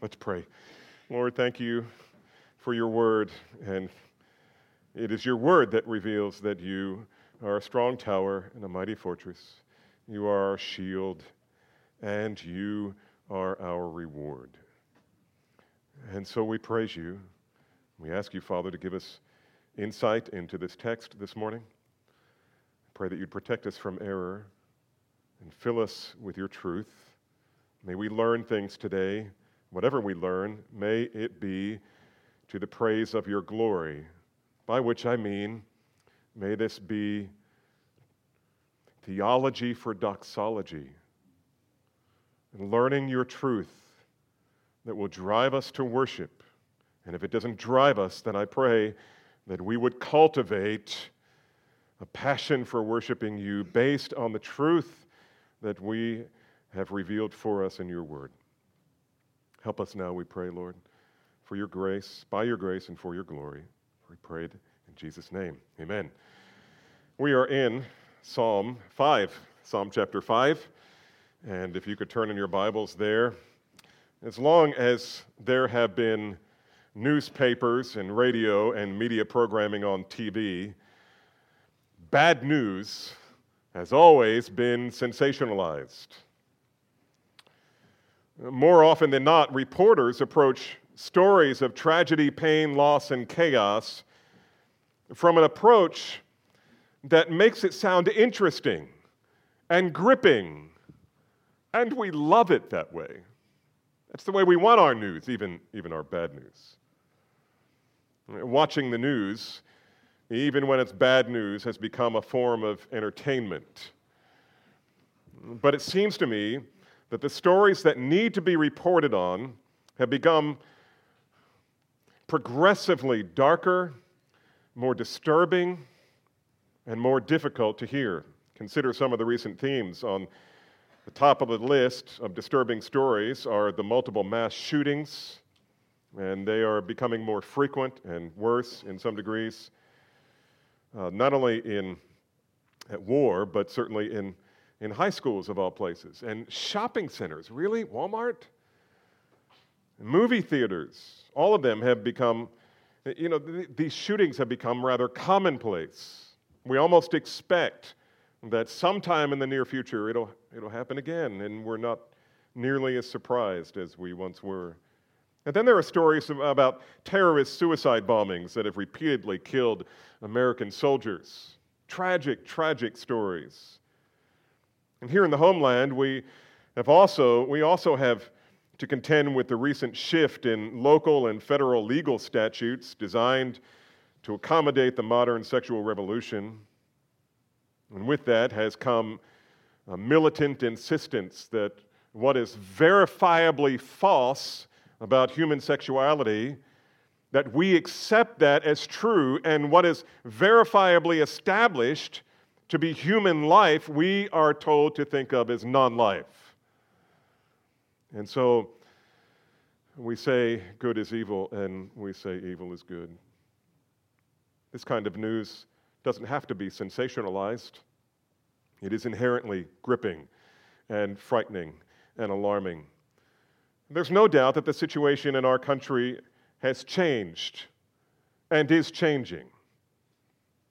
Let's pray. Lord, thank you for your word. And it is your word that reveals that you are a strong tower and a mighty fortress. You are our shield, and you are our reward. And so we praise you. We ask you, Father, to give us insight into this text this morning. Pray that you'd protect us from error and fill us with your truth. May we learn things today Whatever we learn, may it be to the praise of your glory, by which I mean, may this be theology for doxology, and learning your truth that will drive us to worship. And if it doesn't drive us, then I pray that we would cultivate a passion for worshiping you based on the truth that we have revealed for us in your word. Help us now, we pray, Lord, for your grace, by your grace, and for your glory. We pray in Jesus' name. Amen. We are in Psalm 5, Psalm chapter 5. And if you could turn in your Bibles there, as long as there have been newspapers and radio and media programming on TV, bad news has always been sensationalized. More often than not, reporters approach stories of tragedy, pain, loss, and chaos from an approach that makes it sound interesting and gripping. And we love it that way. That's the way we want our news, even, even our bad news. Watching the news, even when it's bad news, has become a form of entertainment. But it seems to me that the stories that need to be reported on have become progressively darker, more disturbing, and more difficult to hear. Consider some of the recent themes. On the top of the list of disturbing stories are the multiple mass shootings, and they are becoming more frequent and worse in some degrees, uh, not only in at war, but certainly in in high schools of all places, and shopping centers. Really? Walmart? Movie theaters. All of them have become, you know, th- these shootings have become rather commonplace. We almost expect that sometime in the near future it'll, it'll happen again, and we're not nearly as surprised as we once were. And then there are stories about terrorist suicide bombings that have repeatedly killed American soldiers. Tragic, tragic stories. And here in the homeland, we have also, we also have to contend with the recent shift in local and federal legal statutes designed to accommodate the modern sexual revolution. And with that has come a militant insistence that what is verifiably false about human sexuality, that we accept that as true, and what is verifiably established to be human life, we are told to think of as non life. And so we say good is evil, and we say evil is good. This kind of news doesn't have to be sensationalized, it is inherently gripping and frightening and alarming. There's no doubt that the situation in our country has changed and is changing.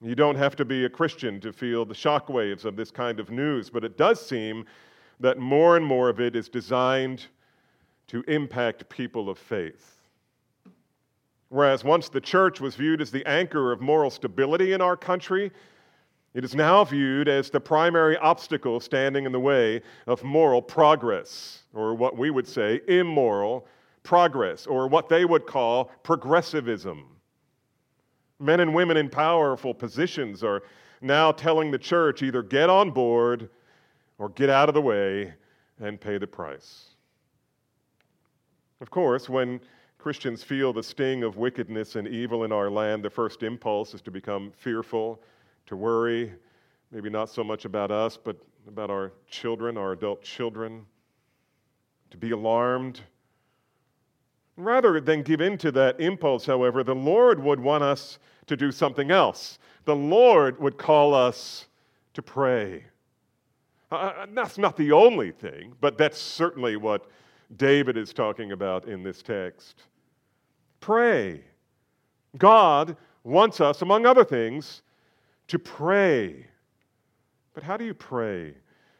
You don't have to be a Christian to feel the shockwaves of this kind of news, but it does seem that more and more of it is designed to impact people of faith. Whereas once the church was viewed as the anchor of moral stability in our country, it is now viewed as the primary obstacle standing in the way of moral progress, or what we would say immoral progress, or what they would call progressivism. Men and women in powerful positions are now telling the church either get on board or get out of the way and pay the price. Of course, when Christians feel the sting of wickedness and evil in our land, the first impulse is to become fearful, to worry, maybe not so much about us, but about our children, our adult children, to be alarmed Rather than give in to that impulse, however, the Lord would want us to do something else. The Lord would call us to pray. Uh, uh, that's not the only thing, but that's certainly what David is talking about in this text. Pray. God wants us, among other things, to pray. But how do you pray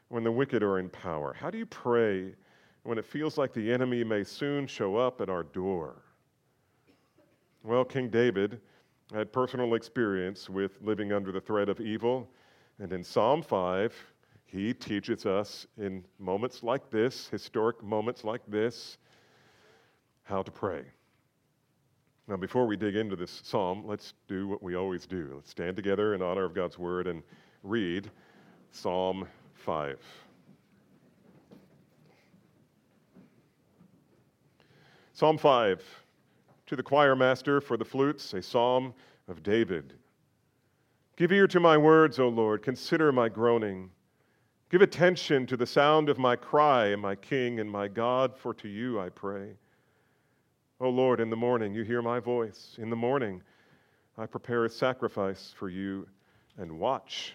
when the wicked are in power? How do you pray when it feels like the enemy may soon show up at our door? Well, King David had personal experience with living under the threat of evil, and in Psalm 5, he teaches us in moments like this, historic moments like this, how to pray. Now, before we dig into this psalm, let's do what we always do. Let's stand together in honor of God's word and read Psalm 5. Psalm 5 To the choir master for the flutes, a psalm of David. Give ear to my words, O Lord, consider my groaning. Give attention to the sound of my cry, my King and my God, for to you I pray. O Lord, in the morning you hear my voice. In the morning I prepare a sacrifice for you and watch.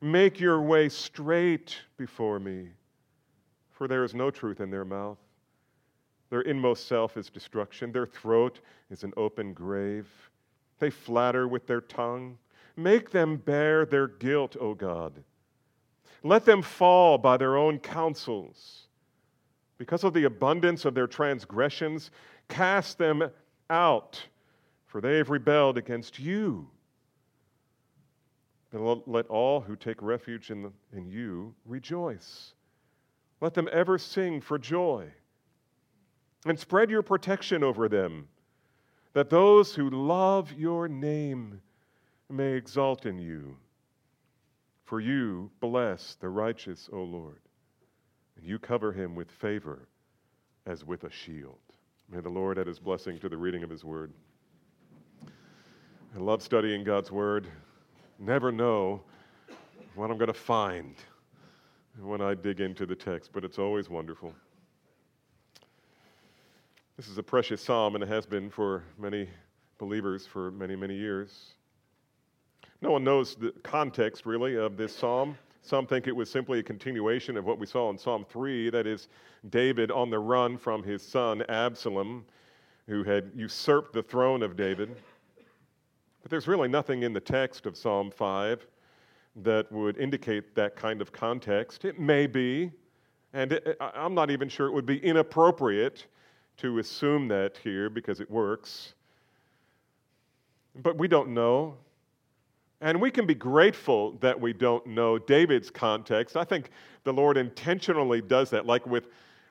Make your way straight before me, for there is no truth in their mouth. Their inmost self is destruction, their throat is an open grave. They flatter with their tongue. Make them bear their guilt, O God. Let them fall by their own counsels. Because of the abundance of their transgressions, Cast them out, for they have rebelled against you. Let all who take refuge in, the, in you rejoice. Let them ever sing for joy. And spread your protection over them, that those who love your name may exalt in you. For you bless the righteous, O Lord, and you cover him with favor as with a shield. May the Lord add his blessing to the reading of his word. I love studying God's word. Never know what I'm going to find when I dig into the text, but it's always wonderful. This is a precious psalm, and it has been for many believers for many, many years. No one knows the context, really, of this psalm. Some think it was simply a continuation of what we saw in Psalm 3, that is, David on the run from his son Absalom, who had usurped the throne of David. But there's really nothing in the text of Psalm 5 that would indicate that kind of context. It may be, and it, I'm not even sure it would be inappropriate to assume that here because it works. But we don't know. And we can be grateful that we don't know David's context. I think the Lord intentionally does that, like with,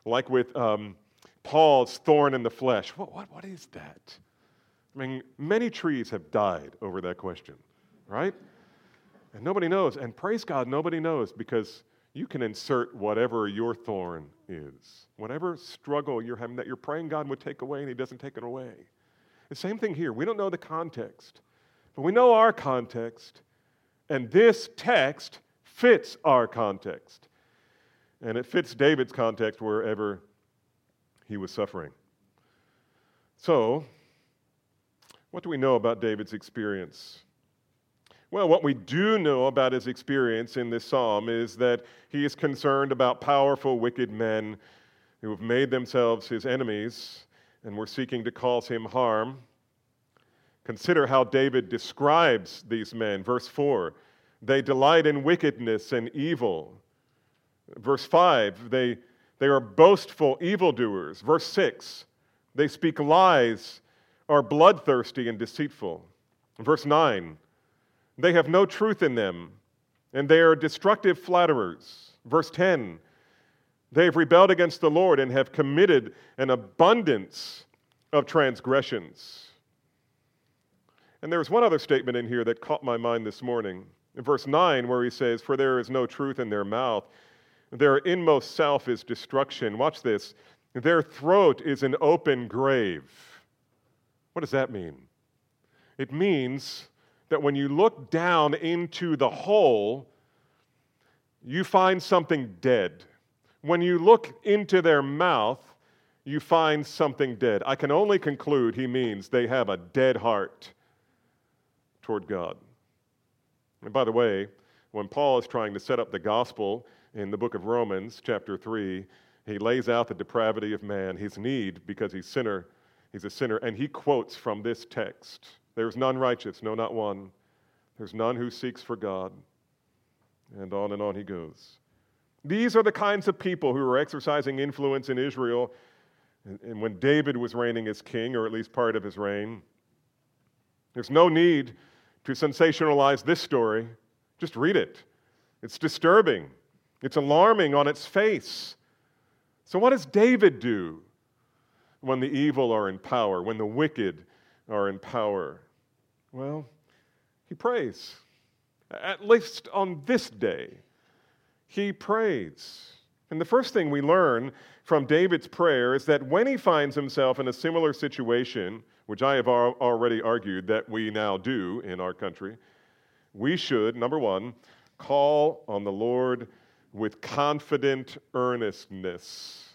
like with um, Paul's thorn in the flesh. What, what, what is that? I mean, many trees have died over that question, right? And nobody knows. And praise God, nobody knows because you can insert whatever your thorn is, whatever struggle you're having that you're praying God would take away and He doesn't take it away. The same thing here. We don't know the context. But we know our context, and this text fits our context. And it fits David's context wherever he was suffering. So, what do we know about David's experience? Well, what we do know about his experience in this psalm is that he is concerned about powerful, wicked men who have made themselves his enemies and were seeking to cause him harm. Consider how David describes these men. Verse 4 they delight in wickedness and evil. Verse 5 they, they are boastful evildoers. Verse 6 they speak lies, are bloodthirsty and deceitful. Verse 9 they have no truth in them, and they are destructive flatterers. Verse 10 they have rebelled against the Lord and have committed an abundance of transgressions. And there was one other statement in here that caught my mind this morning. In verse 9, where he says, For there is no truth in their mouth, their inmost self is destruction. Watch this. Their throat is an open grave. What does that mean? It means that when you look down into the hole, you find something dead. When you look into their mouth, you find something dead. I can only conclude he means they have a dead heart toward God. And by the way, when Paul is trying to set up the gospel in the book of Romans, chapter 3, he lays out the depravity of man, his need because he's sinner, he's a sinner, and he quotes from this text. There's none righteous, no not one. There's none who seeks for God. And on and on he goes. These are the kinds of people who were exercising influence in Israel and when David was reigning as king, or at least part of his reign. There's no need to sensationalize this story. Just read it. It's disturbing, it's alarming on its face. So, what does David do when the evil are in power, when the wicked are in power? Well, he prays. At least on this day, he prays. And the first thing we learn from David's prayer is that when he finds himself in a similar situation, which I have already argued that we now do in our country, we should, number one, call on the Lord with confident earnestness.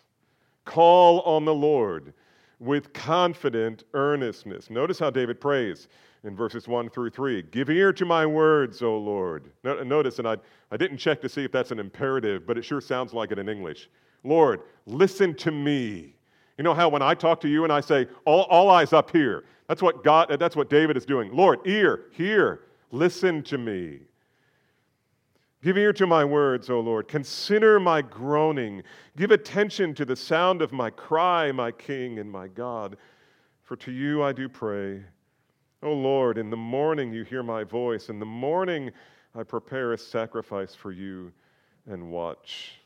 Call on the Lord with confident earnestness. Notice how David prays in verses 1 through 3. Give ear to my words, O Lord. Notice, and I, I didn't check to see if that's an imperative, but it sure sounds like it in English. Lord, listen to me. You know how when I talk to you and I say, all, all eyes up here, that's what God, that's what David is doing. Lord, ear, hear, listen to me. Give ear to my words, O Lord. Consider my groaning. Give attention to the sound of my cry, my King and my God. For to you I do pray. O Lord, in the morning you hear my voice. In the morning I prepare a sacrifice for you and watch.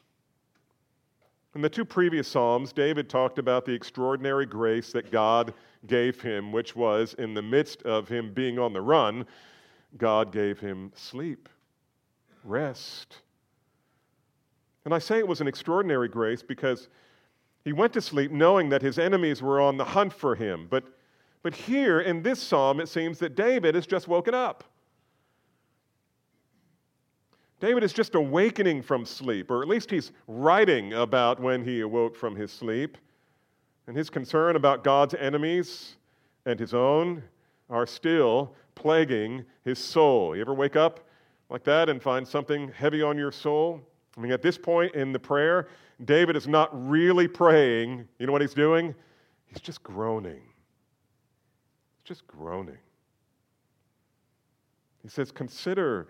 In the two previous Psalms, David talked about the extraordinary grace that God gave him, which was in the midst of him being on the run, God gave him sleep rest. And I say it was an extraordinary grace because he went to sleep knowing that his enemies were on the hunt for him. But, but here in this psalm, it seems that David has just woken up. David is just awakening from sleep, or at least he's writing about when he awoke from his sleep. And his concern about God's enemies and his own are still plaguing his soul. You ever wake up like that and find something heavy on your soul? I mean, at this point in the prayer, David is not really praying. You know what he's doing? He's just groaning. He's just groaning. He says, Consider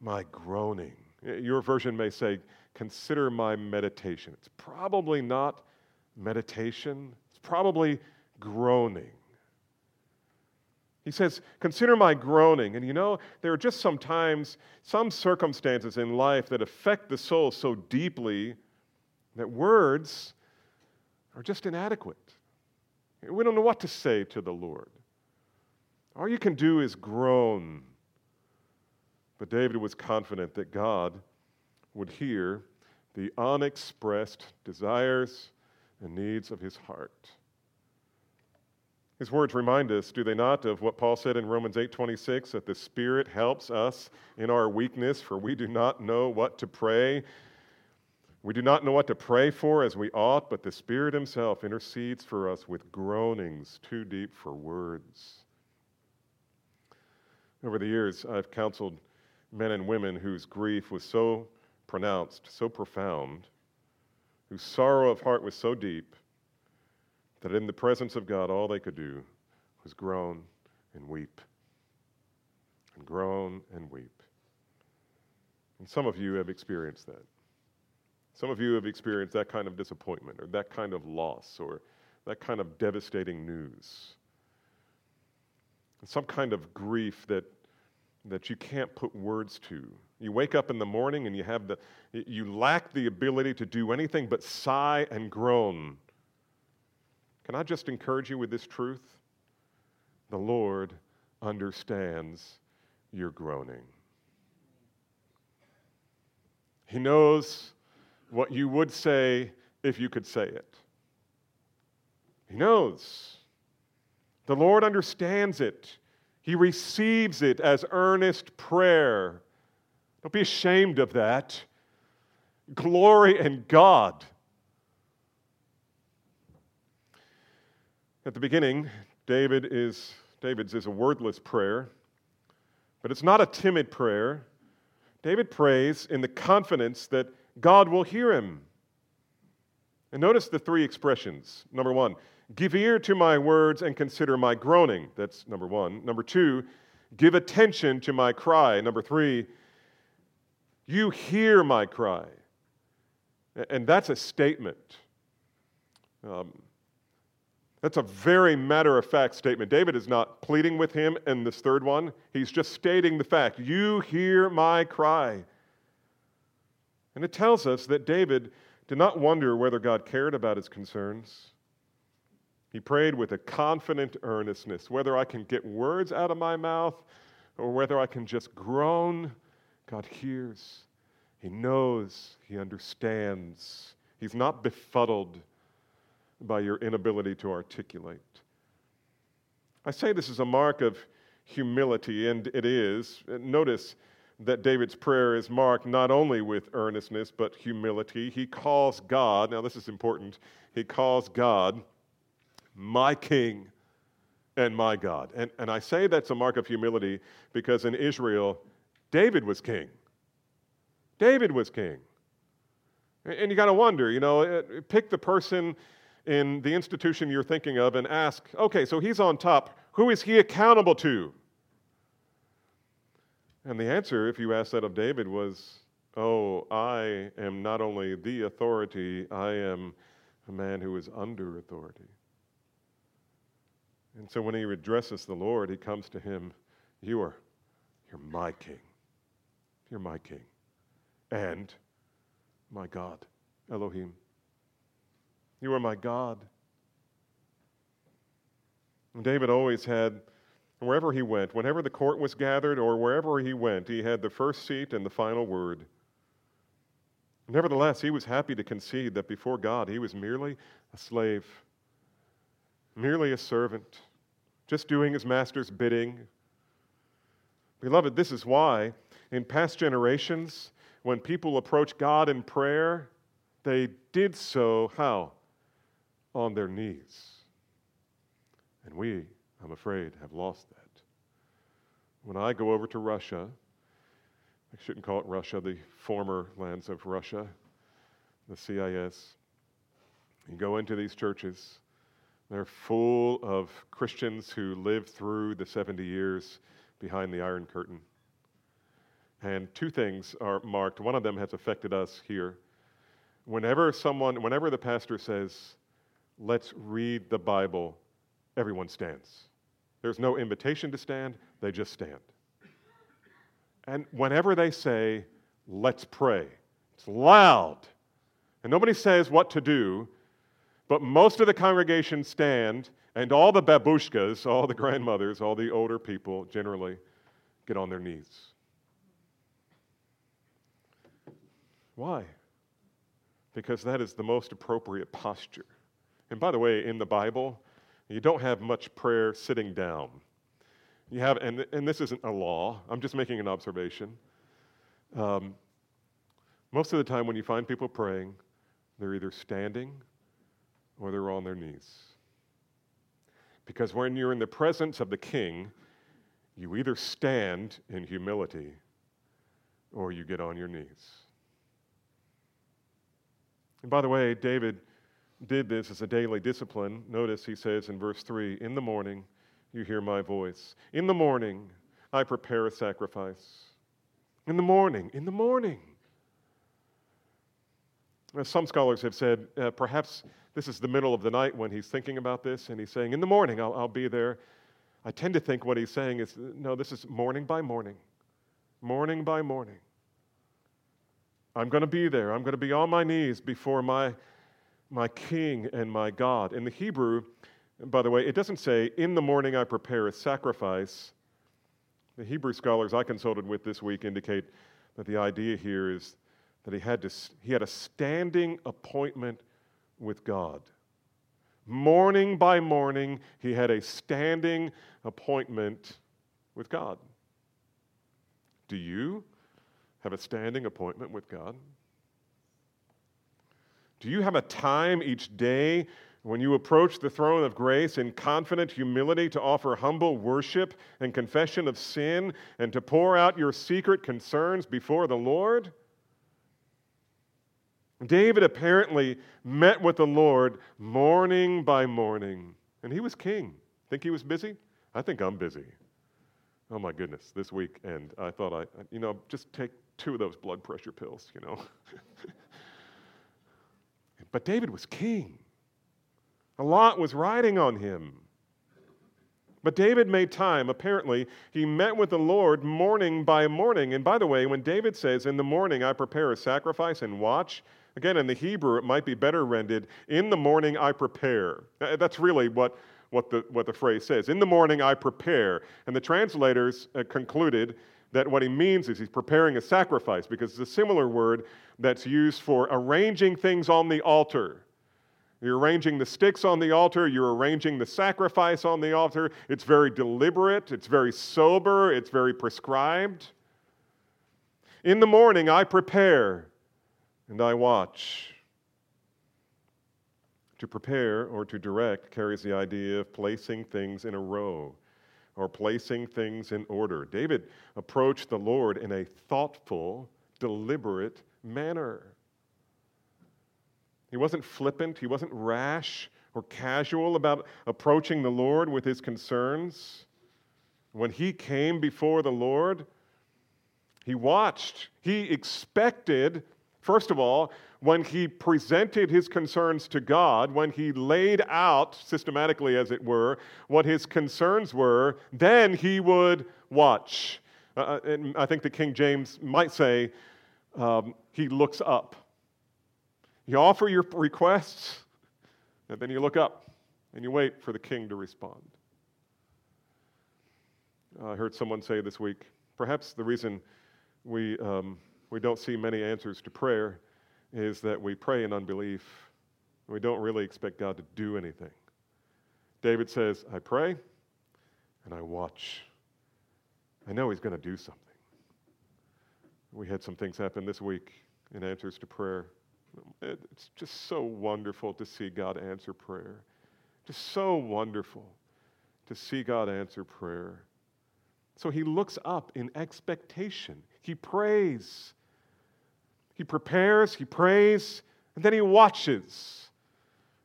my groaning. Your version may say, Consider my meditation. It's probably not meditation, it's probably groaning. He says, Consider my groaning. And you know, there are just sometimes some circumstances in life that affect the soul so deeply that words are just inadequate. We don't know what to say to the Lord. All you can do is groan. But David was confident that God would hear the unexpressed desires and needs of his heart. His words remind us, do they not, of what Paul said in Romans 8:26 that the Spirit helps us in our weakness, for we do not know what to pray. We do not know what to pray for as we ought, but the Spirit himself intercedes for us with groanings too deep for words. Over the years, I've counseled men and women whose grief was so pronounced, so profound, whose sorrow of heart was so deep that in the presence of God, all they could do was groan and weep, and groan and weep. And some of you have experienced that. Some of you have experienced that kind of disappointment, or that kind of loss, or that kind of devastating news. Some kind of grief that, that you can't put words to. You wake up in the morning and you have the you lack the ability to do anything but sigh and groan can I just encourage you with this truth? The Lord understands your groaning. He knows what you would say if you could say it. He knows. The Lord understands it. He receives it as earnest prayer. Don't be ashamed of that. Glory in God. At the beginning, David is David's is a wordless prayer, but it's not a timid prayer. David prays in the confidence that God will hear him. And notice the three expressions. Number one, give ear to my words and consider my groaning. That's number one. Number two, give attention to my cry. Number three, you hear my cry. And that's a statement. Um, that's a very matter of fact statement. David is not pleading with him in this third one, he's just stating the fact You hear my cry. And it tells us that David did not wonder whether God cared about his concerns. He prayed with a confident earnestness. Whether I can get words out of my mouth or whether I can just groan, God hears. He knows. He understands. He's not befuddled by your inability to articulate. I say this is a mark of humility, and it is. Notice that David's prayer is marked not only with earnestness, but humility. He calls God, now this is important, he calls God my King and my God. And, and I say that's a mark of humility because in Israel, David was king. David was king. And you got to wonder, you know, uh, pick the person in the institution you're thinking of and ask, okay, so he's on top. Who is he accountable to? And the answer, if you ask that of David, was, oh, I am not only the authority, I am a man who is under authority. And so when he addresses the Lord, he comes to him, You are, you're my king. You're my king. And my God, Elohim. You are my God. And David always had, wherever he went, whenever the court was gathered or wherever he went, he had the first seat and the final word. Nevertheless, he was happy to concede that before God he was merely a slave, merely a servant, just doing his master's bidding. Beloved, this is why in past generations, when people approach God in prayer, they did so how? On their knees. And we, I'm afraid, have lost that. When I go over to Russia, I shouldn't call it Russia, the former lands of Russia, the CIS. You go into these churches, they're full of Christians who lived through the 70 years behind the Iron Curtain. And two things are marked. One of them has affected us here. Whenever someone, whenever the pastor says, let's read the Bible, everyone stands. There's no invitation to stand, they just stand. And whenever they say, let's pray, it's loud. And nobody says what to do, but most of the congregation stand, and all the babushkas, all the grandmothers, all the older people generally get on their knees. Why? Because that is the most appropriate posture. And by the way, in the Bible, you don't have much prayer sitting down. You have, and, and this isn't a law, I'm just making an observation. Um, most of the time, when you find people praying, they're either standing or they're on their knees. Because when you're in the presence of the king, you either stand in humility or you get on your knees. And by the way, David did this as a daily discipline. Notice he says in verse 3 In the morning, you hear my voice. In the morning, I prepare a sacrifice. In the morning, in the morning. Some scholars have said uh, perhaps this is the middle of the night when he's thinking about this, and he's saying, In the morning, I'll, I'll be there. I tend to think what he's saying is, No, this is morning by morning, morning by morning. I'm going to be there. I'm going to be on my knees before my, my King and my God. In the Hebrew, by the way, it doesn't say, In the morning I prepare a sacrifice. The Hebrew scholars I consulted with this week indicate that the idea here is that he had, to, he had a standing appointment with God. Morning by morning, he had a standing appointment with God. Do you have a standing appointment with God? Do you have a time each day when you approach the throne of grace in confident humility to offer humble worship and confession of sin and to pour out your secret concerns before the Lord? David apparently met with the Lord morning by morning, and he was king. Think he was busy? I think I'm busy. Oh my goodness, this week, and I thought I, you know, just take two of those blood pressure pills, you know. but David was king. A lot was riding on him. But David made time. Apparently, he met with the Lord morning by morning. And by the way, when David says, In the morning I prepare a sacrifice and watch, again, in the Hebrew, it might be better rendered, In the morning I prepare. That's really what, what, the, what the phrase says. In the morning I prepare. And the translators uh, concluded that what he means is he's preparing a sacrifice because it's a similar word that's used for arranging things on the altar. You're arranging the sticks on the altar, you're arranging the sacrifice on the altar. It's very deliberate, it's very sober, it's very prescribed. In the morning, I prepare and I watch. To prepare or to direct carries the idea of placing things in a row or placing things in order. David approached the Lord in a thoughtful, deliberate manner. He wasn't flippant, he wasn't rash or casual about approaching the Lord with his concerns. When he came before the Lord, he watched, he expected, first of all, when he presented his concerns to God, when he laid out, systematically as it were, what his concerns were, then he would watch. Uh, uh and I think the King James might say, um, he looks up. You offer your requests, and then you look up and you wait for the king to respond. I heard someone say this week perhaps the reason we, um, we don't see many answers to prayer is that we pray in unbelief. We don't really expect God to do anything. David says, I pray and I watch. I know He's going to do something. We had some things happen this week in answers to prayer. It's just so wonderful to see God answer prayer. Just so wonderful to see God answer prayer. So he looks up in expectation. He prays. He prepares, he prays, and then he watches.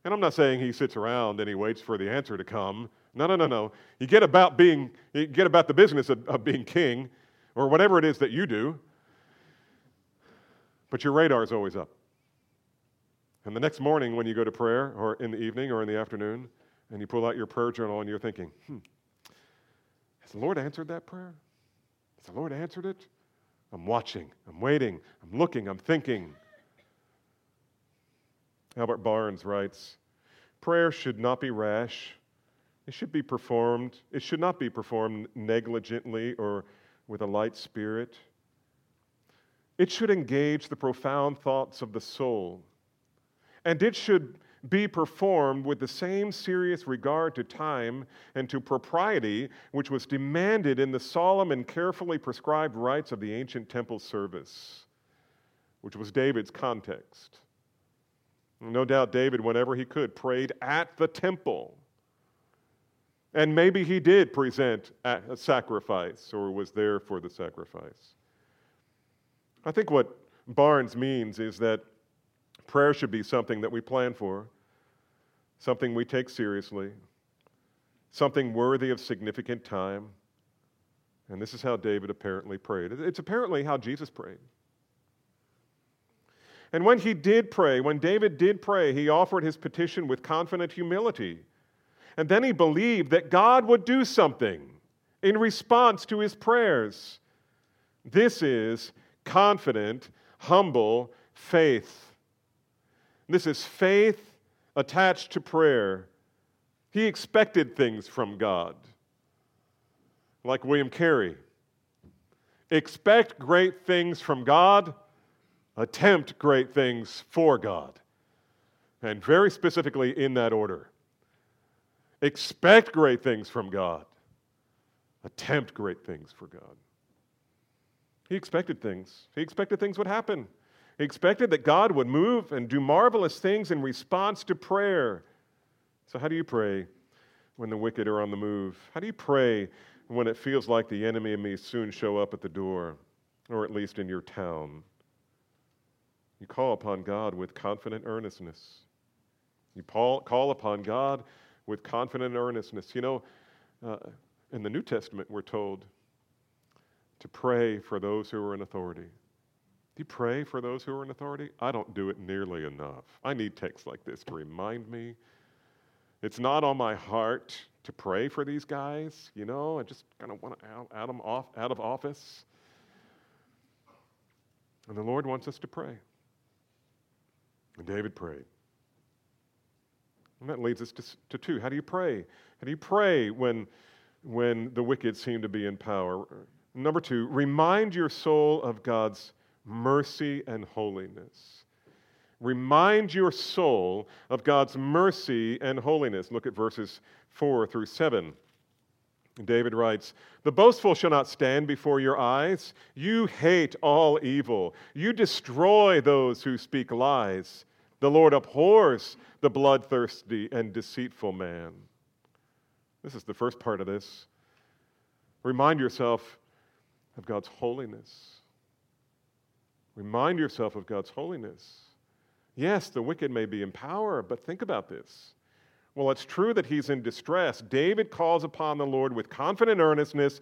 And I'm not saying he sits around and he waits for the answer to come. No, no, no, no. You get about being, you get about the business of, of being king, or whatever it is that you do, but your radar is always up. And the next morning, when you go to prayer, or in the evening, or in the afternoon, and you pull out your prayer journal and you're thinking, hmm, has the Lord answered that prayer? Has the Lord answered it? I'm watching, I'm waiting, I'm looking, I'm thinking. Albert Barnes writes Prayer should not be rash. It should be performed, it should not be performed negligently or with a light spirit. It should engage the profound thoughts of the soul and it should be performed with the same serious regard to time and to propriety which was demanded in the solemn and carefully prescribed rites of the ancient temple service, which was David's context. No doubt David, whenever he could, prayed at the temple. And maybe he did present a sacrifice or was there for the sacrifice. I think what Barnes means is that Prayer should be something that we plan for, something we take seriously, something worthy of significant time. And this is how David apparently prayed. It's apparently how Jesus prayed. And when he did pray, when David did pray, he offered his petition with confident humility. And then he believed that God would do something in response to his prayers. This is confident, humble faith. This is faith attached to prayer. He expected things from God, like William Carey. Expect great things from God, attempt great things for God. And very specifically in that order expect great things from God, attempt great things for God. He expected things. He expected things would happen. He expected that God would move and do marvelous things in response to prayer. So, how do you pray when the wicked are on the move? How do you pray when it feels like the enemy may soon show up at the door, or at least in your town? You call upon God with confident earnestness. You call upon God with confident earnestness. You know, uh, in the New Testament, we're told to pray for those who are in authority. You pray for those who are in authority? I don't do it nearly enough. I need texts like this to remind me. It's not on my heart to pray for these guys, you know, I just kind of want to out, out, them off, out of office. And the Lord wants us to pray. And David prayed. And that leads us to, to two. How do you pray? How do you pray when, when the wicked seem to be in power? Number two, remind your soul of God's mercy and holiness. Remind your soul of God's mercy and holiness. Look at verses 4 through 7. David writes, The boastful shall not stand before your eyes. You hate all evil. You destroy those who speak lies. The Lord abhors the bloodthirsty and deceitful man. This is the first part of this. Remind yourself of God's holiness. Remind yourself of God's holiness. Yes, the wicked may be in power, but think about this. Well, it's true that he's in distress. David calls upon the Lord with confident earnestness.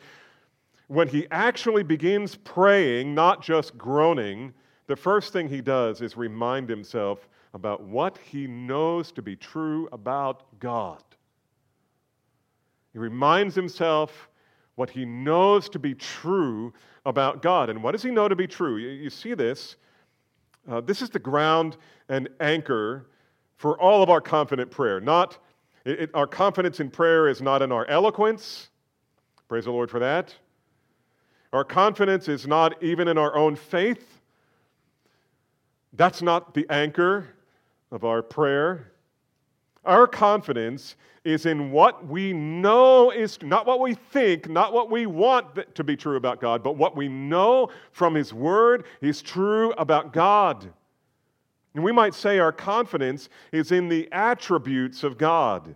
When he actually begins praying, not just groaning, the first thing he does is remind himself about what he knows to be true about God. He reminds himself what he knows to be true about God. And what does he know to be true? You, you see this. Uh, this is the ground and anchor for all of our confident prayer. Not it, it, our confidence in prayer is not in our eloquence. Praise the Lord for that. Our confidence is not even in our own faith. That's not the anchor of our prayer. Our confidence is in what we know is not what we think, not what we want to be true about God, but what we know from His Word is true about God. And we might say our confidence is in the attributes of God.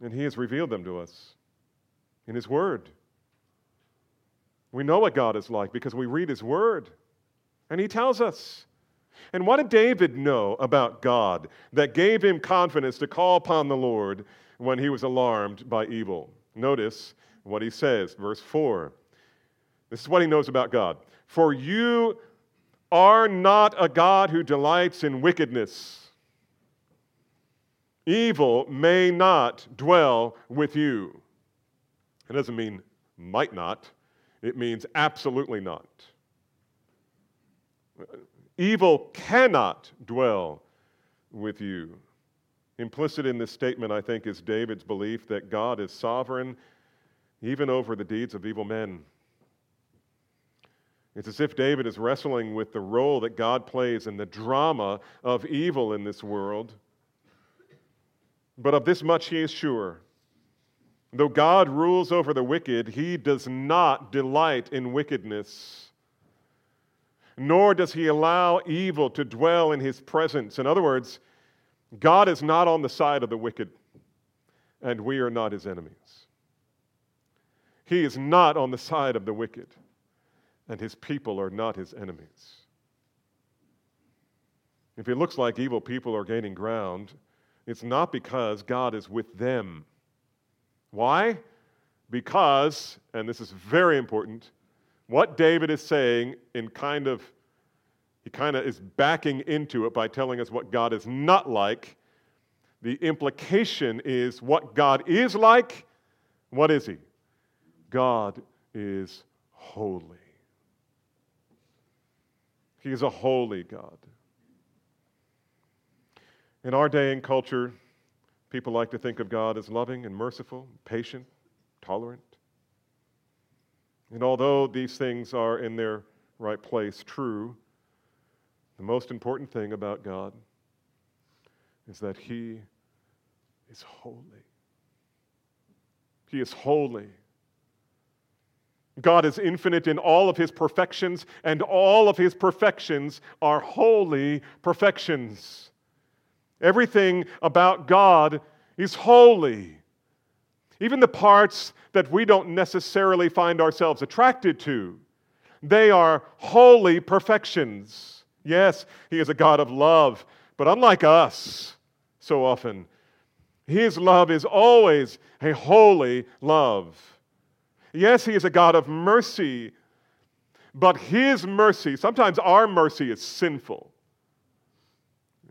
And He has revealed them to us in His Word. We know what God is like because we read His Word. And He tells us. And what did David know about God that gave him confidence to call upon the Lord when he was alarmed by evil? Notice what he says, verse 4. This is what he knows about God. For you are not a God who delights in wickedness. Evil may not dwell with you. It doesn't mean might not, it means absolutely not. Evil cannot dwell with you. Implicit in this statement, I think, is David's belief that God is sovereign even over the deeds of evil men. It's as if David is wrestling with the role that God plays in the drama of evil in this world. But of this much he is sure. Though God rules over the wicked, he does not delight in wickedness nor does he allow evil to dwell in his presence. In other words, God is not on the side of the wicked, and we are not his enemies. He is not on the side of the wicked, and his people are not his enemies. If it looks like evil people are gaining ground, it's not because God is with them. Why? Because, and this is very important, what David is saying in kind of, he kind of is backing into it by telling us what God is not like. The implication is what God is like. What is He? God is holy. He is a holy God. In our day and culture, people like to think of God as loving and merciful, patient, tolerant. And although these things are in their right place true, the most important thing about God is that He is holy. He is holy. God is infinite in all of his perfections, and all of his perfections are holy perfections. Everything about God is holy. Even the parts that we don't necessarily find ourselves attracted to, they are holy perfections. Yes, he is a God of love, but unlike us, so often, his love is always a holy love. Yes, He is a God of mercy, but His mercy, sometimes our mercy is sinful.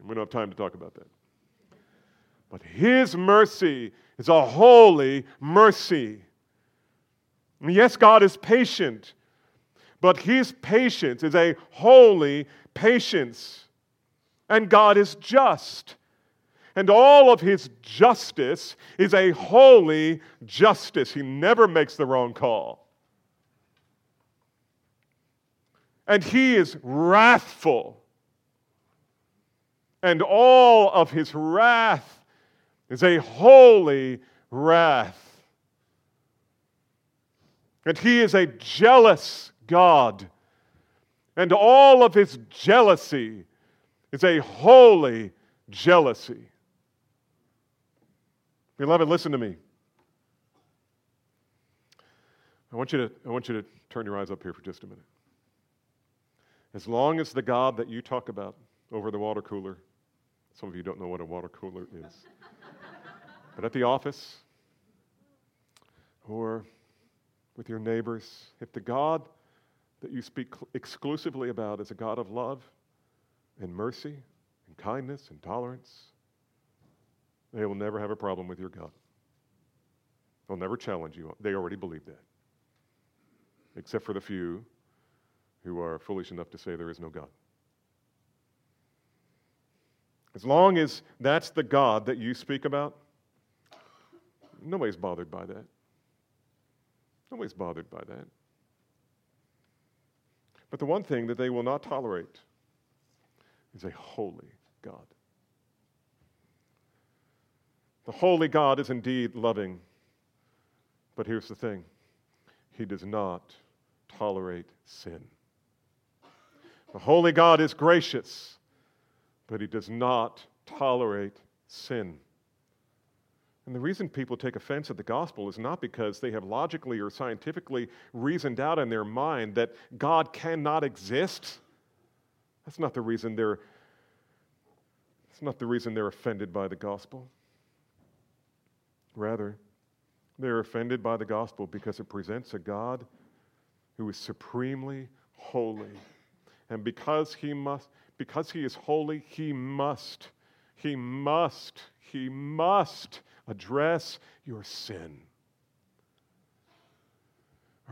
We don't have time to talk about that. But His mercy is a holy mercy. yes, God is patient, but His patience is a holy patience. And God is just and all of his justice is a holy justice. He never makes the wrong call. And he is wrathful. And all of his wrath is a holy wrath. And he is a jealous God. And all of his jealousy is a holy jealousy. Beloved, listen to me. I want, you to, I want you to turn your eyes up here for just a minute. As long as the God that you talk about over the water cooler, some of you don't know what a water cooler is, but at the office or with your neighbors, if the God that you speak exclusively about is a God of love and mercy and kindness and tolerance, they will never have a problem with your God. They'll never challenge you. They already believe that. Except for the few who are foolish enough to say there is no God. As long as that's the God that you speak about, nobody's bothered by that. Nobody's bothered by that. But the one thing that they will not tolerate is a holy God. The holy God is indeed loving. But here's the thing He does not tolerate sin. The holy God is gracious, but He does not tolerate sin. And the reason people take offense at the gospel is not because they have logically or scientifically reasoned out in their mind that God cannot exist. That's not the reason they're, that's not the reason they're offended by the gospel. Rather, they're offended by the gospel because it presents a God who is supremely holy. And because he must because he is holy, he must he must he must address your sin.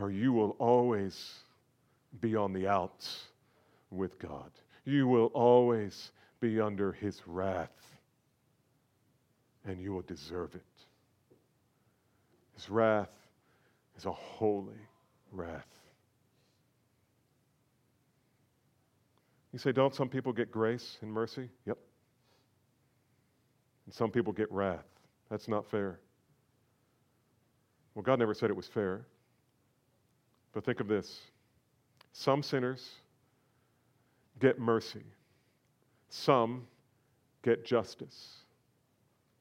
Or you will always be on the outs with God. You will always be under his wrath. And you will deserve it. His wrath is a holy wrath. You say, don't some people get grace and mercy? Yep. And some people get wrath. That's not fair. Well, God never said it was fair. But think of this some sinners get mercy, some get justice.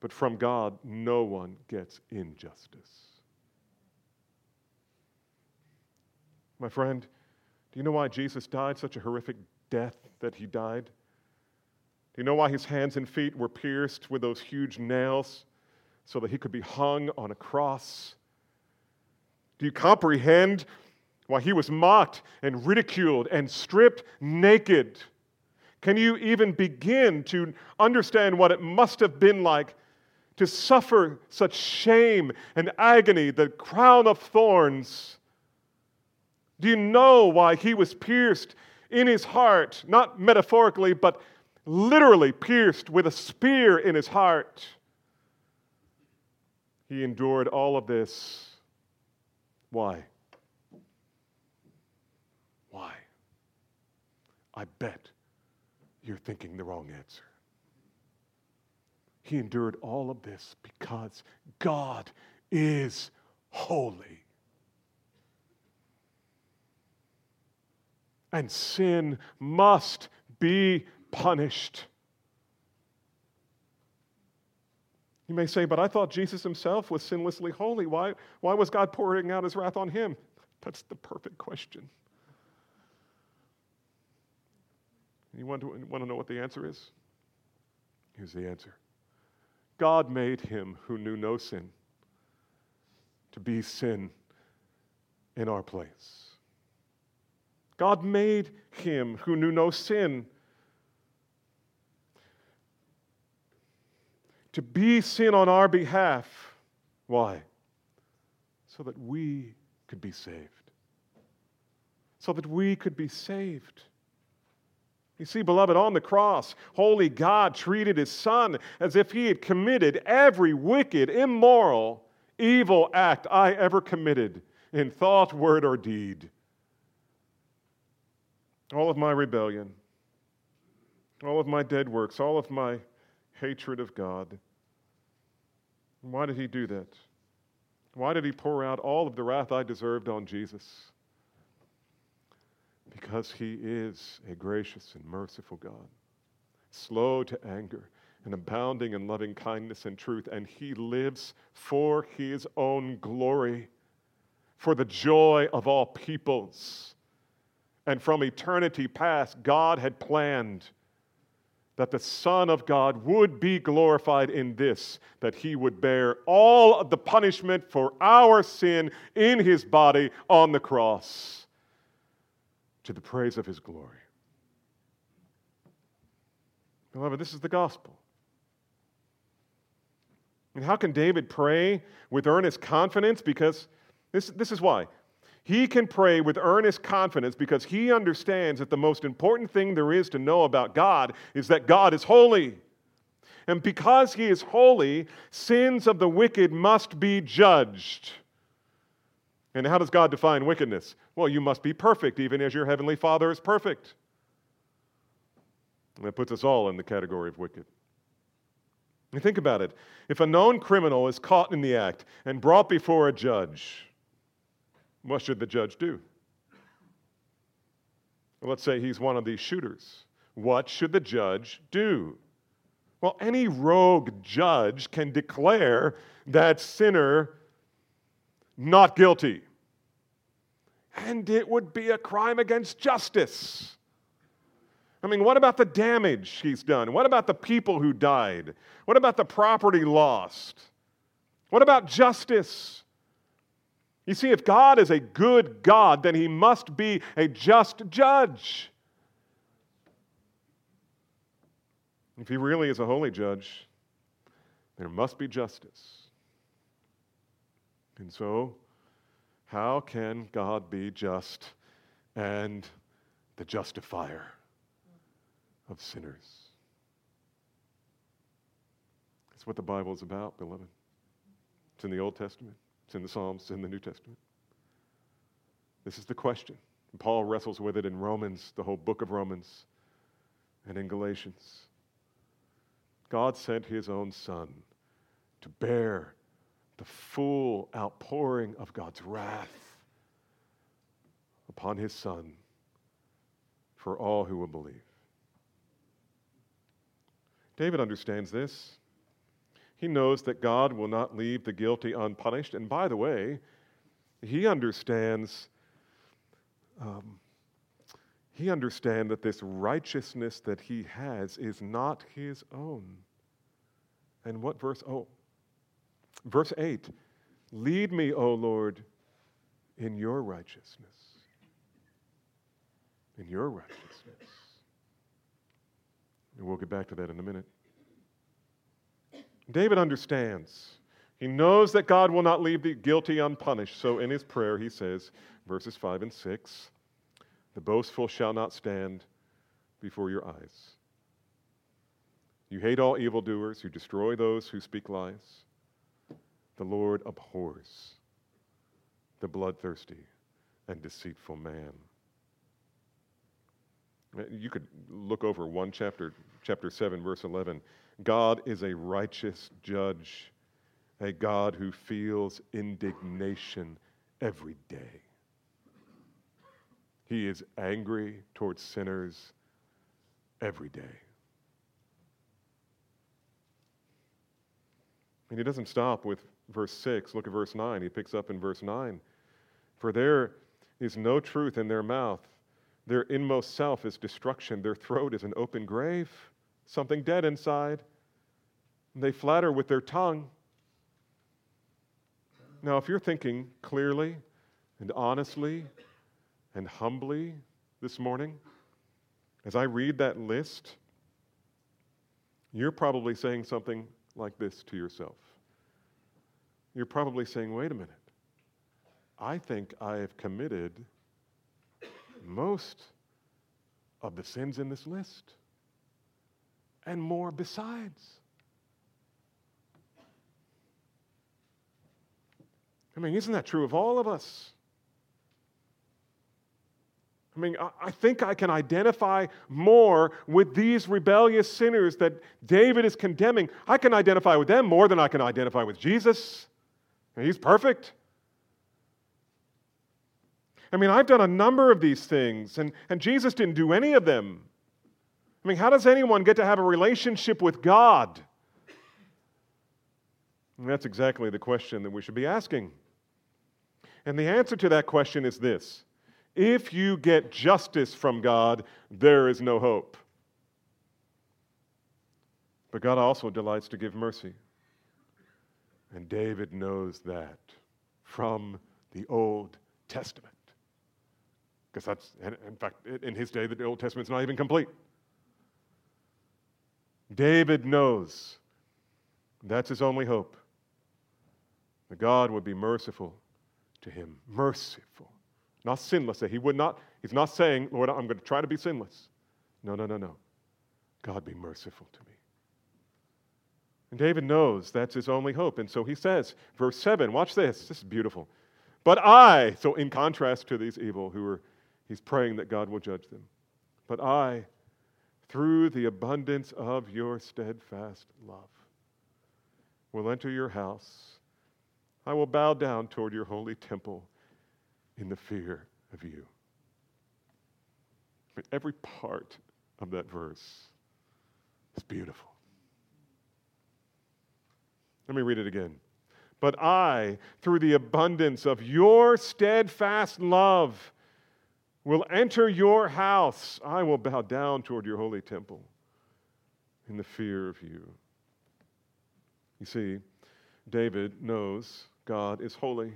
But from God, no one gets injustice. My friend, do you know why Jesus died such a horrific death that he died? Do you know why his hands and feet were pierced with those huge nails so that he could be hung on a cross? Do you comprehend why he was mocked and ridiculed and stripped naked? Can you even begin to understand what it must have been like to suffer such shame and agony, the crown of thorns? Do you know why he was pierced in his heart? Not metaphorically, but literally pierced with a spear in his heart. He endured all of this. Why? Why? I bet you're thinking the wrong answer. He endured all of this because God is holy. And sin must be punished. You may say, but I thought Jesus himself was sinlessly holy. Why, why was God pouring out his wrath on him? That's the perfect question. You want to, want to know what the answer is? Here's the answer God made him who knew no sin to be sin in our place. God made him who knew no sin to be sin on our behalf. Why? So that we could be saved. So that we could be saved. You see, beloved, on the cross, holy God treated his son as if he had committed every wicked, immoral, evil act I ever committed in thought, word, or deed. All of my rebellion, all of my dead works, all of my hatred of God. Why did he do that? Why did he pour out all of the wrath I deserved on Jesus? Because he is a gracious and merciful God, slow to anger and abounding in loving kindness and truth, and he lives for his own glory, for the joy of all peoples. And from eternity past, God had planned that the Son of God would be glorified in this, that he would bear all of the punishment for our sin in his body on the cross to the praise of his glory. Beloved, this is the gospel. And how can David pray with earnest confidence? Because this, this is why. He can pray with earnest confidence because he understands that the most important thing there is to know about God is that God is holy. And because he is holy, sins of the wicked must be judged. And how does God define wickedness? Well, you must be perfect, even as your heavenly Father is perfect. And that puts us all in the category of wicked. You think about it. If a known criminal is caught in the act and brought before a judge, what should the judge do? Let's say he's one of these shooters. What should the judge do? Well, any rogue judge can declare that sinner not guilty. And it would be a crime against justice. I mean, what about the damage he's done? What about the people who died? What about the property lost? What about justice? You see, if God is a good God, then he must be a just judge. If he really is a holy judge, there must be justice. And so, how can God be just and the justifier of sinners? That's what the Bible is about, beloved. It's in the Old Testament. It's in the Psalms, it's in the New Testament. This is the question. And Paul wrestles with it in Romans, the whole book of Romans, and in Galatians. God sent his own Son to bear the full outpouring of God's wrath upon his Son for all who will believe. David understands this. He knows that God will not leave the guilty unpunished. And by the way, he understands. Um, he understands that this righteousness that he has is not his own. And what verse? Oh, verse 8 Lead me, O Lord, in your righteousness. In your righteousness. And we'll get back to that in a minute. David understands. He knows that God will not leave the guilty unpunished. So in his prayer, he says, verses 5 and 6 The boastful shall not stand before your eyes. You hate all evildoers, you destroy those who speak lies. The Lord abhors the bloodthirsty and deceitful man. You could look over one chapter, chapter 7, verse 11 God is a righteous judge, a God who feels indignation every day. He is angry towards sinners every day. And he doesn't stop with verse 6. Look at verse 9. He picks up in verse 9. For there is no truth in their mouth. Their inmost self is destruction. Their throat is an open grave, something dead inside. And they flatter with their tongue. Now, if you're thinking clearly and honestly and humbly this morning, as I read that list, you're probably saying something like this to yourself. You're probably saying, wait a minute. I think I have committed most of the sins in this list and more besides. I mean, isn't that true of all of us? I mean, I think I can identify more with these rebellious sinners that David is condemning. I can identify with them more than I can identify with Jesus. He's perfect. I mean, I've done a number of these things, and, and Jesus didn't do any of them. I mean, how does anyone get to have a relationship with God? And that's exactly the question that we should be asking. And the answer to that question is this if you get justice from God, there is no hope. But God also delights to give mercy. And David knows that from the Old Testament. Because that's, in fact, in his day, the Old Testament's not even complete. David knows that's his only hope. That God would be merciful to him. Merciful. Not sinless. He would not, he's not saying, Lord, I'm going to try to be sinless. No, no, no, no. God be merciful to me. And David knows that's his only hope. And so he says, verse 7, watch this. This is beautiful. But I, so in contrast to these evil who are, he's praying that God will judge them. But I, through the abundance of your steadfast love, will enter your house. I will bow down toward your holy temple in the fear of you. Every part of that verse is beautiful. Let me read it again. But I, through the abundance of your steadfast love, will enter your house. I will bow down toward your holy temple in the fear of you. You see, David knows God is holy.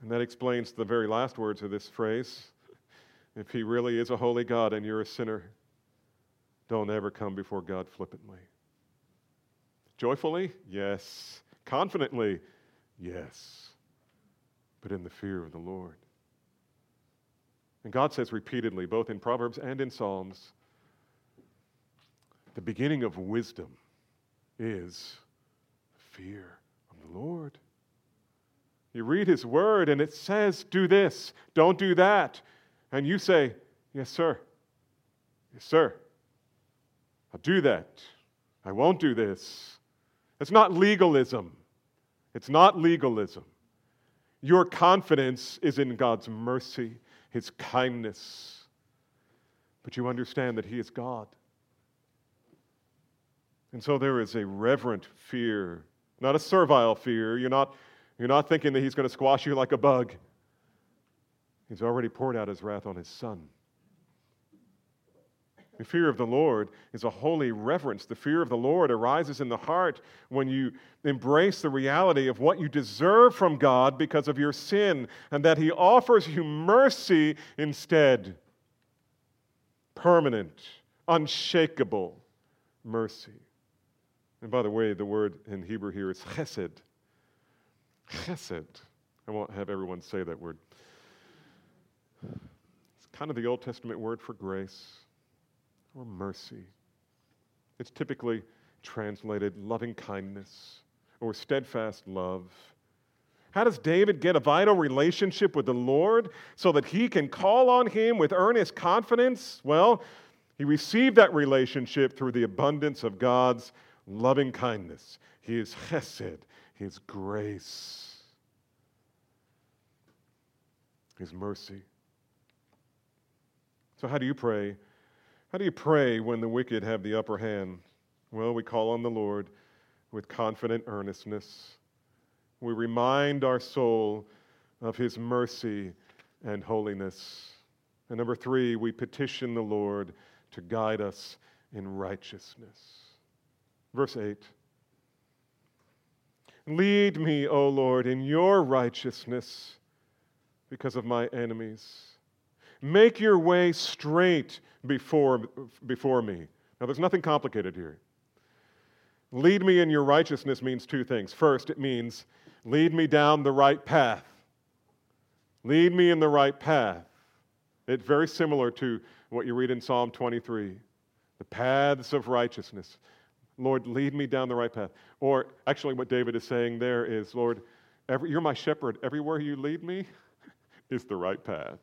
And that explains the very last words of this phrase. If he really is a holy God and you're a sinner, don't ever come before God flippantly. Joyfully? Yes. Confidently? Yes. But in the fear of the Lord. And God says repeatedly, both in Proverbs and in Psalms, the beginning of wisdom is fear of the Lord. You read his word and it says, do this, don't do that. And you say, yes, sir. Yes, sir. I'll do that. I won't do this. It's not legalism. It's not legalism. Your confidence is in God's mercy, His kindness. But you understand that He is God. And so there is a reverent fear, not a servile fear. You're not you're not thinking that he's going to squash you like a bug. He's already poured out his wrath on his son. The fear of the Lord is a holy reverence. The fear of the Lord arises in the heart when you embrace the reality of what you deserve from God because of your sin and that He offers you mercy instead. Permanent, unshakable mercy. And by the way, the word in Hebrew here is chesed, Chesed. I won't have everyone say that word. It's kind of the Old Testament word for grace or mercy. It's typically translated loving kindness or steadfast love. How does David get a vital relationship with the Lord so that he can call on him with earnest confidence? Well, He received that relationship through the abundance of God's loving kindness, His chesed, His grace, His mercy. So, how do you pray? How do you pray when the wicked have the upper hand? Well, we call on the Lord with confident earnestness. We remind our soul of His mercy and holiness. And number three, we petition the Lord to guide us in righteousness. Verse 8 Lead me, O Lord, in your righteousness because of my enemies. Make your way straight before, before me. Now, there's nothing complicated here. Lead me in your righteousness means two things. First, it means lead me down the right path. Lead me in the right path. It's very similar to what you read in Psalm 23 the paths of righteousness. Lord, lead me down the right path. Or actually, what David is saying there is, Lord, every, you're my shepherd. Everywhere you lead me is the right path.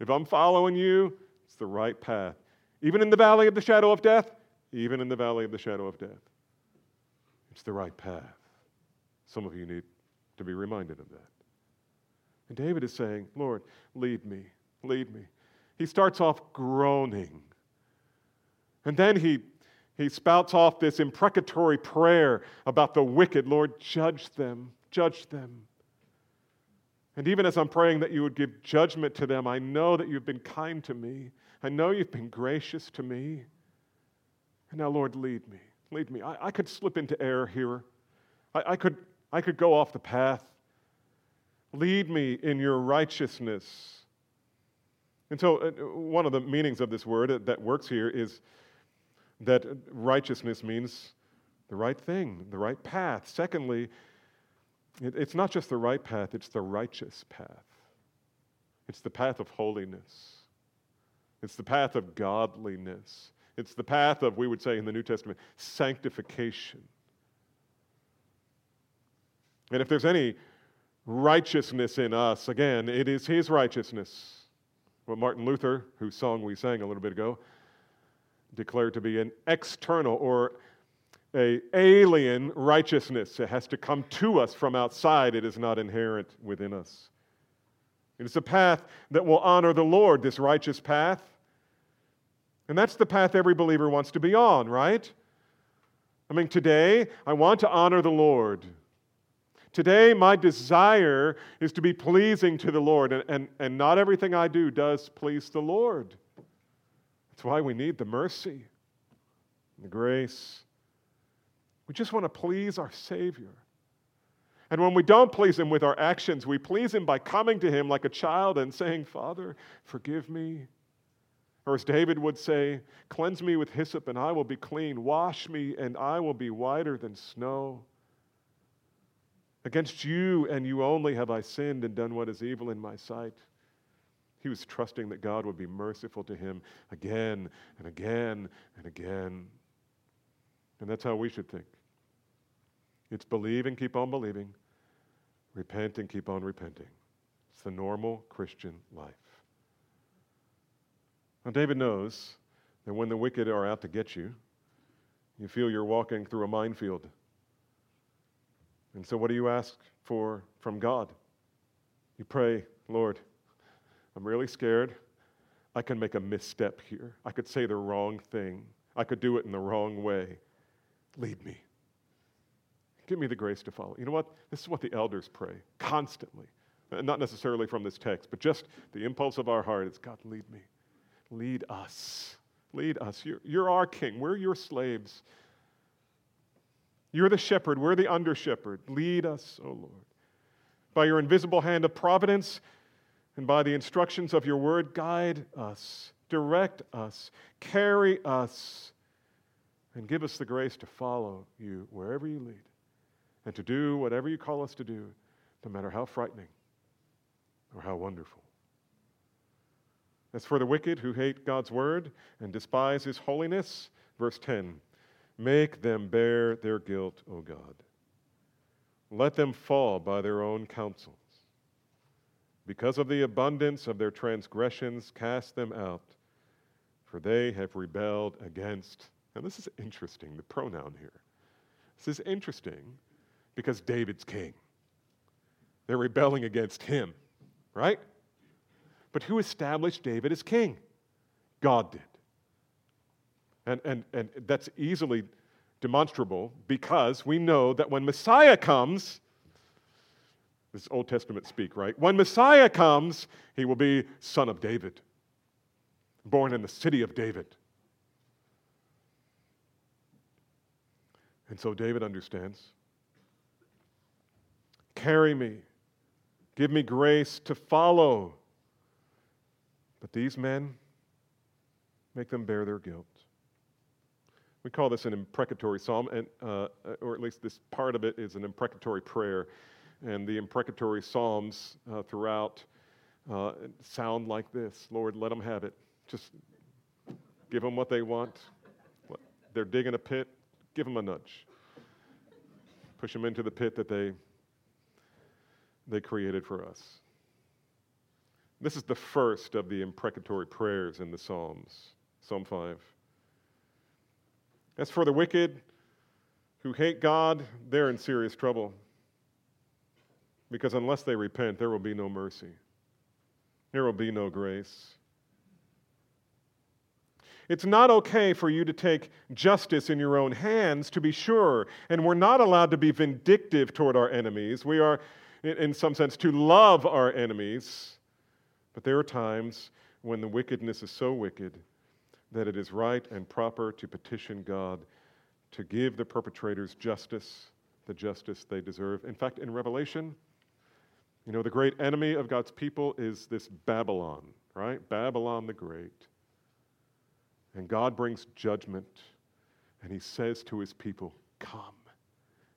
If I'm following you, it's the right path. Even in the valley of the shadow of death, even in the valley of the shadow of death, it's the right path. Some of you need to be reminded of that. And David is saying, Lord, lead me, lead me. He starts off groaning. And then he, he spouts off this imprecatory prayer about the wicked. Lord, judge them, judge them. And even as I'm praying that you would give judgment to them, I know that you've been kind to me. I know you've been gracious to me. And now, Lord, lead me. Lead me. I, I could slip into error here. I, I, could, I could go off the path. Lead me in your righteousness. And so, uh, one of the meanings of this word that works here is that righteousness means the right thing, the right path. Secondly, it, it's not just the right path, it's the righteous path. It's the path of holiness. It's the path of godliness. It's the path of, we would say in the New Testament, sanctification. And if there's any righteousness in us, again, it is His righteousness. What Martin Luther, whose song we sang a little bit ago, declared to be an external or a alien righteousness. It has to come to us from outside. It is not inherent within us. It is a path that will honor the Lord, this righteous path. And that's the path every believer wants to be on, right? I mean, today, I want to honor the Lord. Today, my desire is to be pleasing to the Lord, and, and, and not everything I do does please the Lord. That's why we need the mercy, the grace, we just want to please our Savior. And when we don't please Him with our actions, we please Him by coming to Him like a child and saying, Father, forgive me. Or as David would say, Cleanse me with hyssop and I will be clean. Wash me and I will be whiter than snow. Against you and you only have I sinned and done what is evil in my sight. He was trusting that God would be merciful to him again and again and again. And that's how we should think. It's believe and keep on believing, repent and keep on repenting. It's the normal Christian life. Now, David knows that when the wicked are out to get you, you feel you're walking through a minefield. And so, what do you ask for from God? You pray, Lord, I'm really scared. I can make a misstep here. I could say the wrong thing. I could do it in the wrong way. Lead me. Give me the grace to follow. You know what? This is what the elders pray constantly. Uh, not necessarily from this text, but just the impulse of our heart is God, lead me. Lead us. Lead us. You're, you're our king. We're your slaves. You're the shepherd. We're the under shepherd. Lead us, O oh Lord. By your invisible hand of providence and by the instructions of your word, guide us, direct us, carry us and give us the grace to follow you wherever you lead and to do whatever you call us to do, no matter how frightening or how wonderful. As for the wicked who hate God's word and despise his holiness, verse 10 make them bear their guilt, O God. Let them fall by their own counsels. Because of the abundance of their transgressions, cast them out for they have rebelled against. Now, this is interesting, the pronoun here. This is interesting because David's king. They're rebelling against him, right? But who established David as king? God did. And, and, and that's easily demonstrable because we know that when Messiah comes, this is Old Testament speak, right? When Messiah comes, he will be son of David, born in the city of David. And so David understands. Carry me, give me grace to follow. But these men make them bear their guilt. We call this an imprecatory psalm, and, uh, or at least this part of it is an imprecatory prayer. And the imprecatory psalms uh, throughout uh, sound like this Lord, let them have it. Just give them what they want. They're digging a pit, give them a nudge. Push them into the pit that they, they created for us. This is the first of the imprecatory prayers in the Psalms, Psalm 5. As for the wicked who hate God, they're in serious trouble. Because unless they repent, there will be no mercy, there will be no grace. It's not okay for you to take justice in your own hands, to be sure. And we're not allowed to be vindictive toward our enemies. We are, in some sense, to love our enemies. But there are times when the wickedness is so wicked that it is right and proper to petition God to give the perpetrators justice, the justice they deserve. In fact, in Revelation, you know, the great enemy of God's people is this Babylon, right? Babylon the Great. And God brings judgment, and He says to His people, Come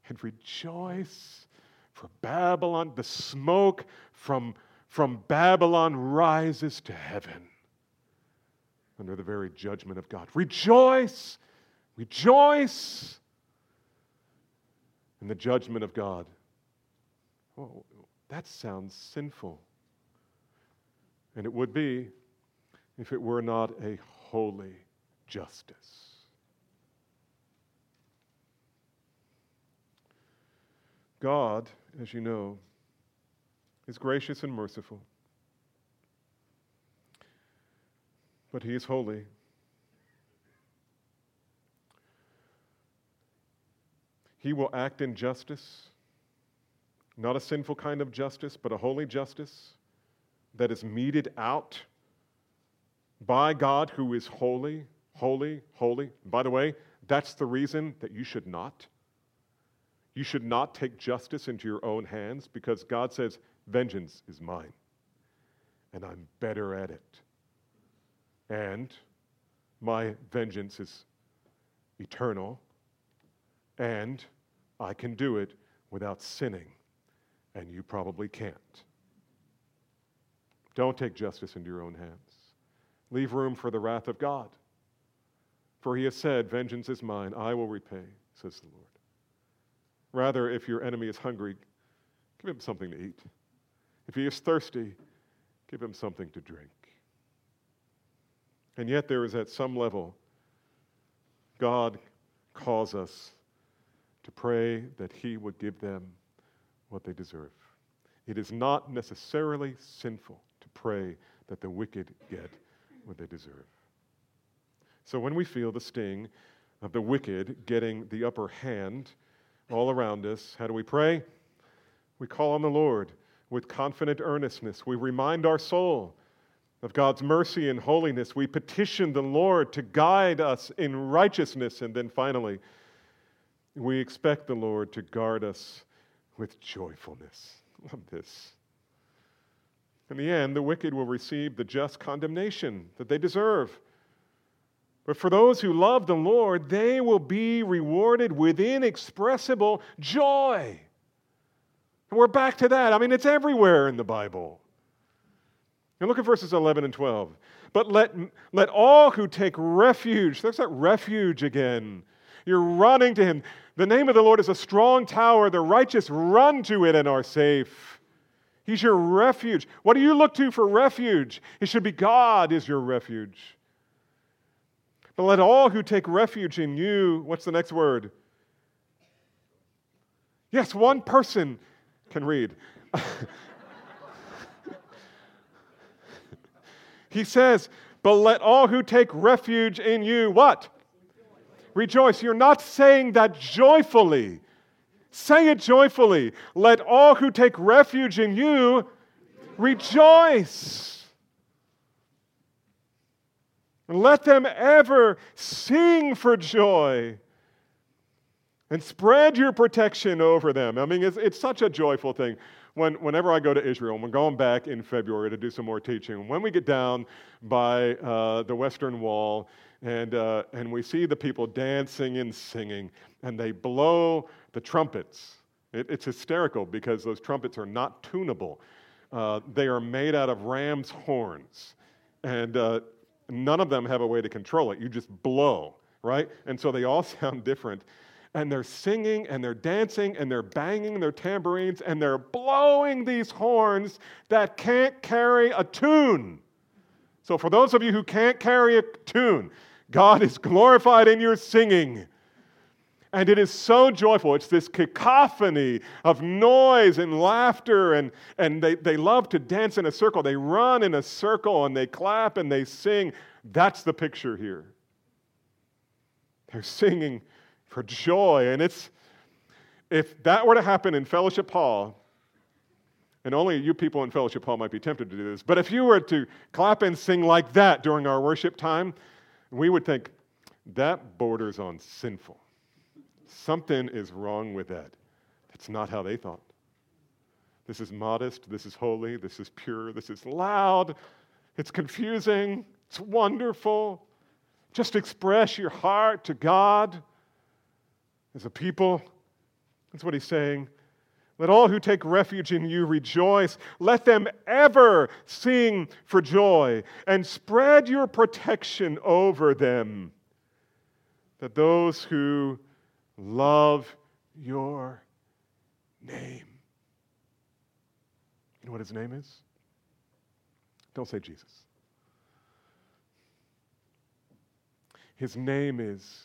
and rejoice, for Babylon, the smoke from, from Babylon rises to heaven under the very judgment of God. Rejoice! Rejoice! In the judgment of God. Oh, that sounds sinful. And it would be if it were not a holy justice. God, as you know, is gracious and merciful. But He is holy. He will act in justice, not a sinful kind of justice, but a holy justice that is meted out by God who is holy holy, holy. By the way, that's the reason that you should not. You should not take justice into your own hands because God says, Vengeance is mine, and I'm better at it. And my vengeance is eternal, and I can do it without sinning, and you probably can't. Don't take justice into your own hands. Leave room for the wrath of God. For he has said, Vengeance is mine, I will repay, says the Lord. Rather, if your enemy is hungry, give him something to eat. If he is thirsty, give him something to drink. And yet, there is at some level, God calls us to pray that He would give them what they deserve. It is not necessarily sinful to pray that the wicked get what they deserve. So when we feel the sting of the wicked getting the upper hand all around us, how do we pray? We call on the Lord with confident earnestness. We remind our soul of God's mercy and holiness. We petition the Lord to guide us in righteousness. And then finally, we expect the Lord to guard us with joyfulness. Love this. In the end, the wicked will receive the just condemnation that they deserve. But for those who love the Lord, they will be rewarded with inexpressible joy. And we're back to that. I mean, it's everywhere in the Bible. And look at verses 11 and 12. But let, let all who take refuge, there's that refuge again. You're running to him. The name of the Lord is a strong tower. The righteous run to it and are safe. He's your refuge. What do you look to for refuge? It should be God is your refuge. But let all who take refuge in you, what's the next word? Yes, one person can read. he says, But let all who take refuge in you, what? Rejoice. You're not saying that joyfully. Say it joyfully. Let all who take refuge in you rejoice. And let them ever sing for joy and spread your protection over them. I mean, it's, it's such a joyful thing. When, whenever I go to Israel, and we're going back in February to do some more teaching, when we get down by uh, the Western Wall and, uh, and we see the people dancing and singing, and they blow the trumpets, it, it's hysterical because those trumpets are not tunable. Uh, they are made out of ram's horns. And uh, None of them have a way to control it. You just blow, right? And so they all sound different. And they're singing and they're dancing and they're banging their tambourines and they're blowing these horns that can't carry a tune. So, for those of you who can't carry a tune, God is glorified in your singing. And it is so joyful. It's this cacophony of noise and laughter, and, and they, they love to dance in a circle. They run in a circle and they clap and they sing. That's the picture here. They're singing for joy. And it's, if that were to happen in Fellowship Hall, and only you people in Fellowship Hall might be tempted to do this, but if you were to clap and sing like that during our worship time, we would think that borders on sinful. Something is wrong with that. That's not how they thought. This is modest, this is holy, this is pure, this is loud, it's confusing, it's wonderful. Just express your heart to God as a people. That's what he's saying. Let all who take refuge in you rejoice. Let them ever sing for joy and spread your protection over them, that those who love your name. You know what his name is? Don't say Jesus. His name is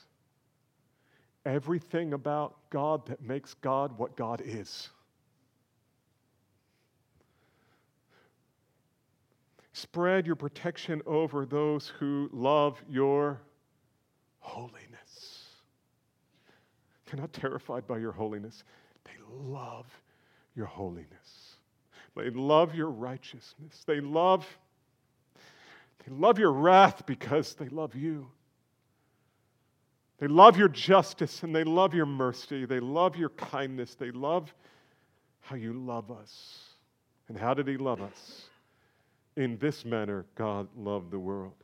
everything about God that makes God what God is. Spread your protection over those who love your holiness. They're not terrified by your holiness, they love your holiness. They love your righteousness. They love they love your wrath because they love you. They love your justice and they love your mercy. They love your kindness. They love how you love us. And how did He love us? In this manner, God loved the world.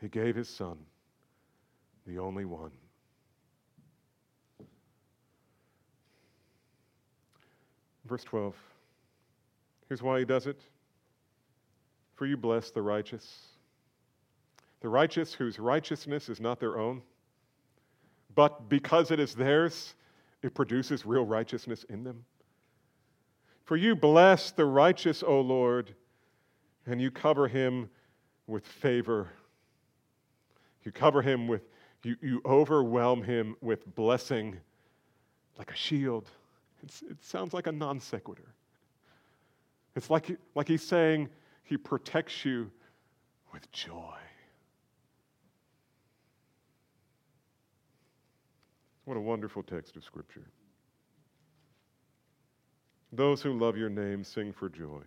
He gave His Son, the only one Verse 12. Here's why he does it. For you bless the righteous. The righteous whose righteousness is not their own, but because it is theirs, it produces real righteousness in them. For you bless the righteous, O Lord, and you cover him with favor. You cover him with, you, you overwhelm him with blessing like a shield. It's, it sounds like a non sequitur. It's like, like he's saying he protects you with joy. What a wonderful text of Scripture. Those who love your name sing for joy.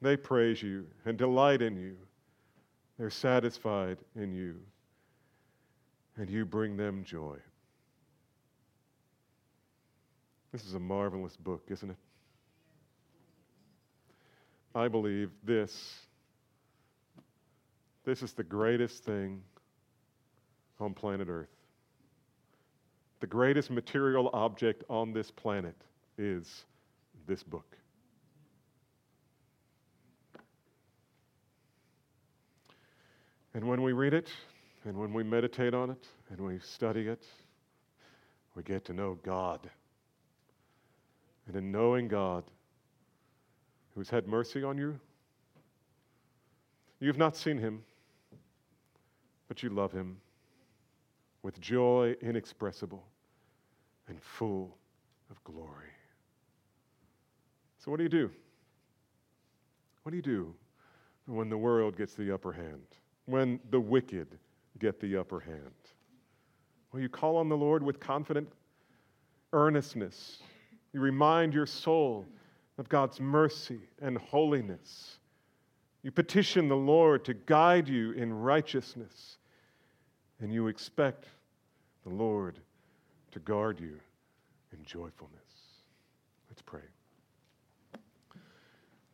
They praise you and delight in you. They're satisfied in you, and you bring them joy. This is a marvelous book, isn't it? I believe this. This is the greatest thing on planet Earth. The greatest material object on this planet is this book. And when we read it, and when we meditate on it, and we study it, we get to know God and in knowing God who has had mercy on you. You've not seen him, but you love him with joy inexpressible and full of glory. So, what do you do? What do you do when the world gets the upper hand? When the wicked get the upper hand? Well, you call on the Lord with confident earnestness. You remind your soul of God's mercy and holiness. You petition the Lord to guide you in righteousness, and you expect the Lord to guard you in joyfulness. Let's pray.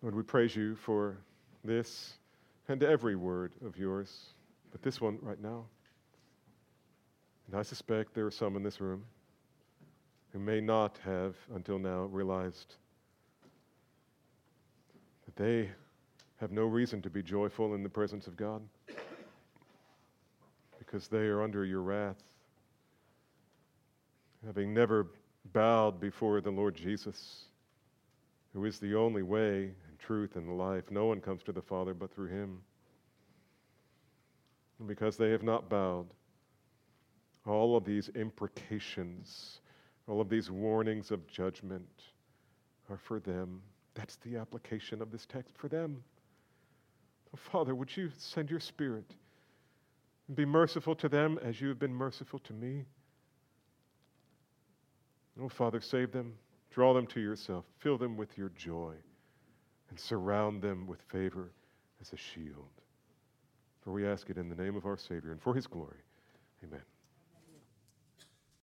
Lord, we praise you for this and every word of yours, but this one right now. And I suspect there are some in this room who may not have until now realized that they have no reason to be joyful in the presence of God because they are under your wrath, having never bowed before the Lord Jesus, who is the only way and truth and life. No one comes to the Father but through him. And because they have not bowed, all of these imprecations, all of these warnings of judgment are for them. That's the application of this text for them. Oh, Father, would you send your Spirit and be merciful to them as you have been merciful to me? Oh, Father, save them, draw them to yourself, fill them with your joy, and surround them with favor as a shield. For we ask it in the name of our Savior and for his glory. Amen.